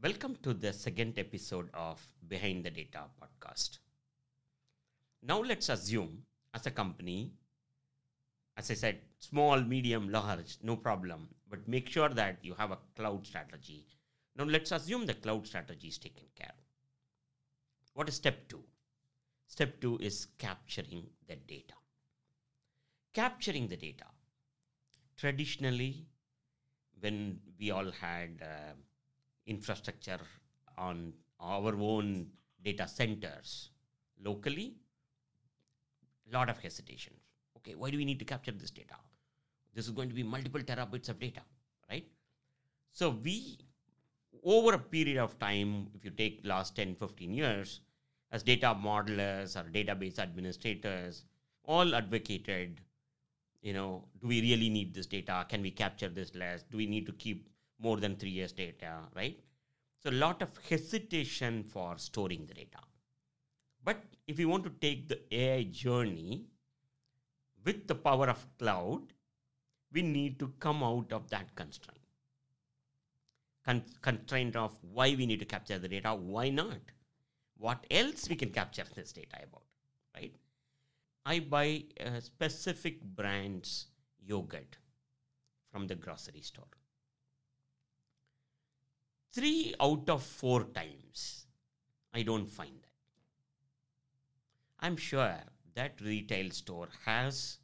Welcome to the second episode of Behind the Data podcast. Now, let's assume as a company, as I said, small, medium, large, no problem, but make sure that you have a cloud strategy. Now, let's assume the cloud strategy is taken care. of. What is step two? Step two is capturing the data. Capturing the data. Traditionally, when we all had uh, infrastructure on our own data centers locally, a lot of hesitation. Okay, why do we need to capture this data? This is going to be multiple terabytes of data, right? So we, over a period of time, if you take last 10, 15 years, as data modelers or database administrators, all advocated, you know, do we really need this data? Can we capture this less? Do we need to keep more than three years data, right? So a lot of hesitation for storing the data. But if you want to take the AI journey with the power of cloud, we need to come out of that constraint. Con- constraint of why we need to capture the data, why not? What else we can capture this data about, right? I buy a specific brand's yogurt from the grocery store three out of four times, I don't find that. I'm sure that retail store has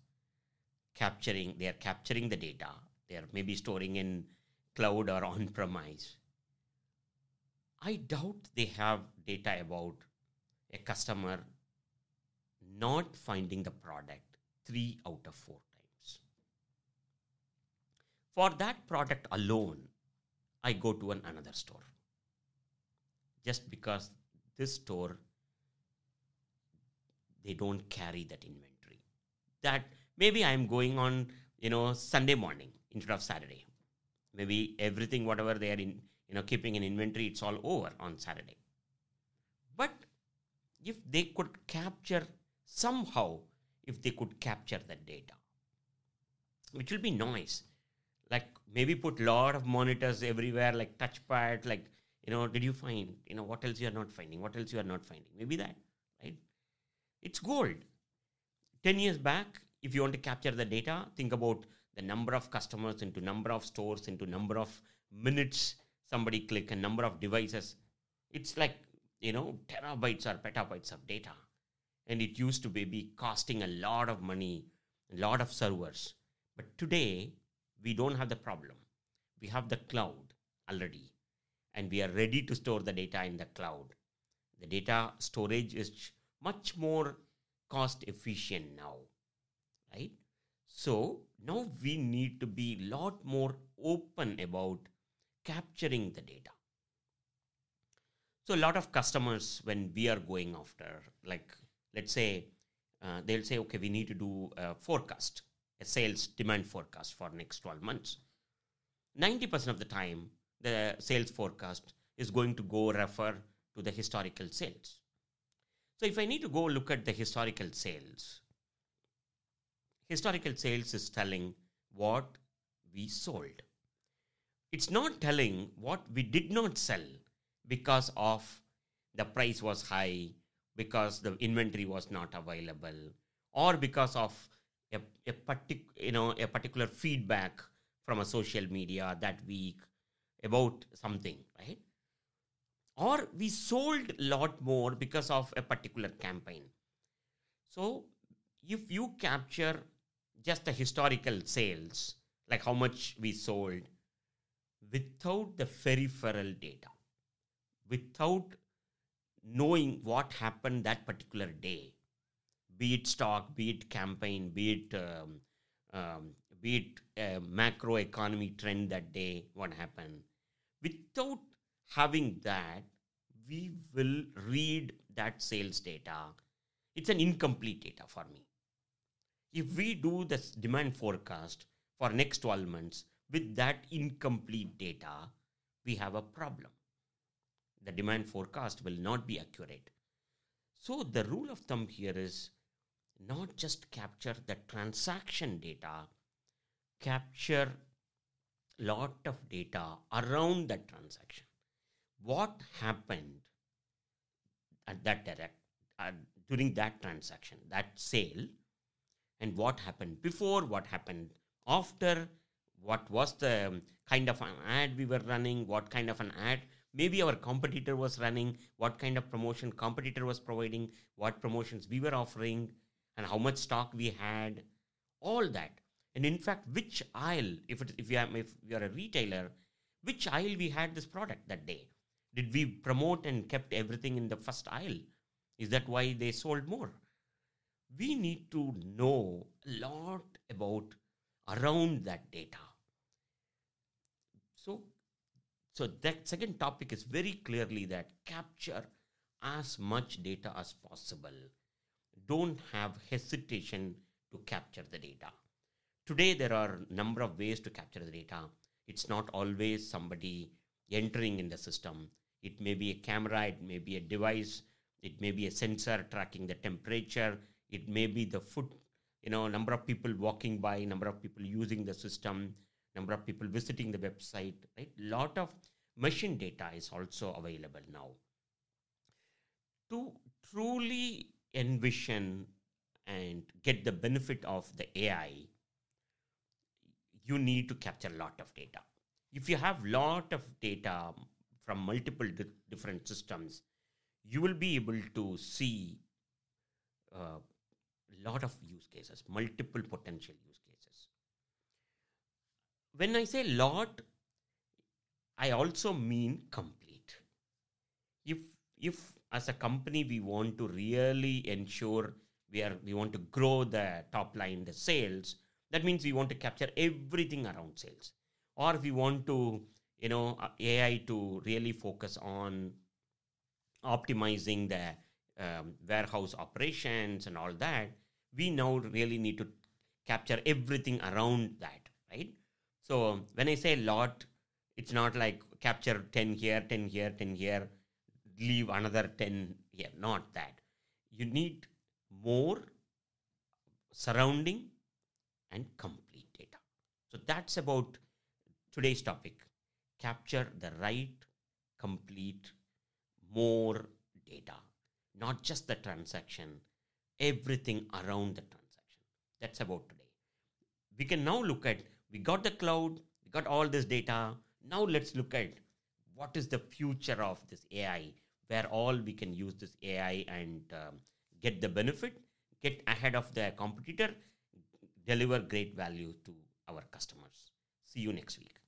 capturing, they are capturing the data. They are maybe storing in cloud or on premise. I doubt they have data about a customer not finding the product three out of four times. For that product alone, I go to an another store. Just because this store they don't carry that inventory. That maybe I'm going on, you know, Sunday morning instead of Saturday. Maybe everything, whatever they are in, you know, keeping in inventory, it's all over on Saturday. But if they could capture somehow, if they could capture that data, which will be noise like maybe put lot of monitors everywhere like touchpad like you know did you find you know what else you are not finding? What else you are not finding? Maybe that right? It's gold. 10 years back if you want to capture the data think about the number of customers into number of stores into number of minutes somebody click a number of devices. It's like you know terabytes or petabytes of data. And it used to be costing a lot of money a lot of servers. But today we don't have the problem. We have the cloud already, and we are ready to store the data in the cloud. The data storage is much more cost efficient now, right? So now we need to be a lot more open about capturing the data. So a lot of customers, when we are going after, like let's say, uh, they'll say, okay, we need to do a forecast sales demand forecast for next 12 months. 90% of the time the sales forecast is going to go refer to the historical sales. So if i need to go look at the historical sales historical sales is telling what we sold. It's not telling what we did not sell because of the price was high because the inventory was not available or because of a, a partic- you know a particular feedback from a social media that week about something right? Or we sold lot more because of a particular campaign. So if you capture just the historical sales like how much we sold without the peripheral data without knowing what happened that particular day be it stock, be it campaign, be it um, um, be it macro economy trend that day, what happened. Without having that, we will read that sales data. It's an incomplete data for me. If we do the demand forecast for next 12 months with that incomplete data, we have a problem. The demand forecast will not be accurate. So the rule of thumb here is not just capture the transaction data, capture lot of data around that transaction. what happened at that direct uh, during that transaction, that sale, and what happened before, what happened after, what was the um, kind of an ad we were running, what kind of an ad maybe our competitor was running, what kind of promotion competitor was providing, what promotions we were offering, and how much stock we had, all that. And in fact, which aisle, if, it, if, you are, if you are a retailer, which aisle we had this product that day? Did we promote and kept everything in the first aisle? Is that why they sold more? We need to know a lot about around that data. So, so that second topic is very clearly that capture as much data as possible. Don't have hesitation to capture the data. Today there are a number of ways to capture the data. It's not always somebody entering in the system. It may be a camera, it may be a device, it may be a sensor tracking the temperature, it may be the foot, you know, number of people walking by, number of people using the system, number of people visiting the website, right? Lot of machine data is also available now. To truly envision and get the benefit of the AI, you need to capture a lot of data. If you have lot of data from multiple di- different systems, you will be able to see a uh, lot of use cases, multiple potential use cases. When I say lot, I also mean complete. If if as a company we want to really ensure we are we want to grow the top line, the sales, that means we want to capture everything around sales. Or we want to, you know, uh, AI to really focus on optimizing the um, warehouse operations and all that, we now really need to capture everything around that, right? So when I say lot, it's not like capture 10 here, 10 here, 10 here, leave another 10 here. Not that. You need more surrounding and complete data. So that's about today's topic. Capture the right, complete, more data. Not just the transaction, everything around the transaction. That's about today. We can now look at we got the cloud, we got all this data, now let's look at what is the future of this AI, where all we can use this AI and um, get the benefit, get ahead of the competitor, deliver great value to our customers. See you next week.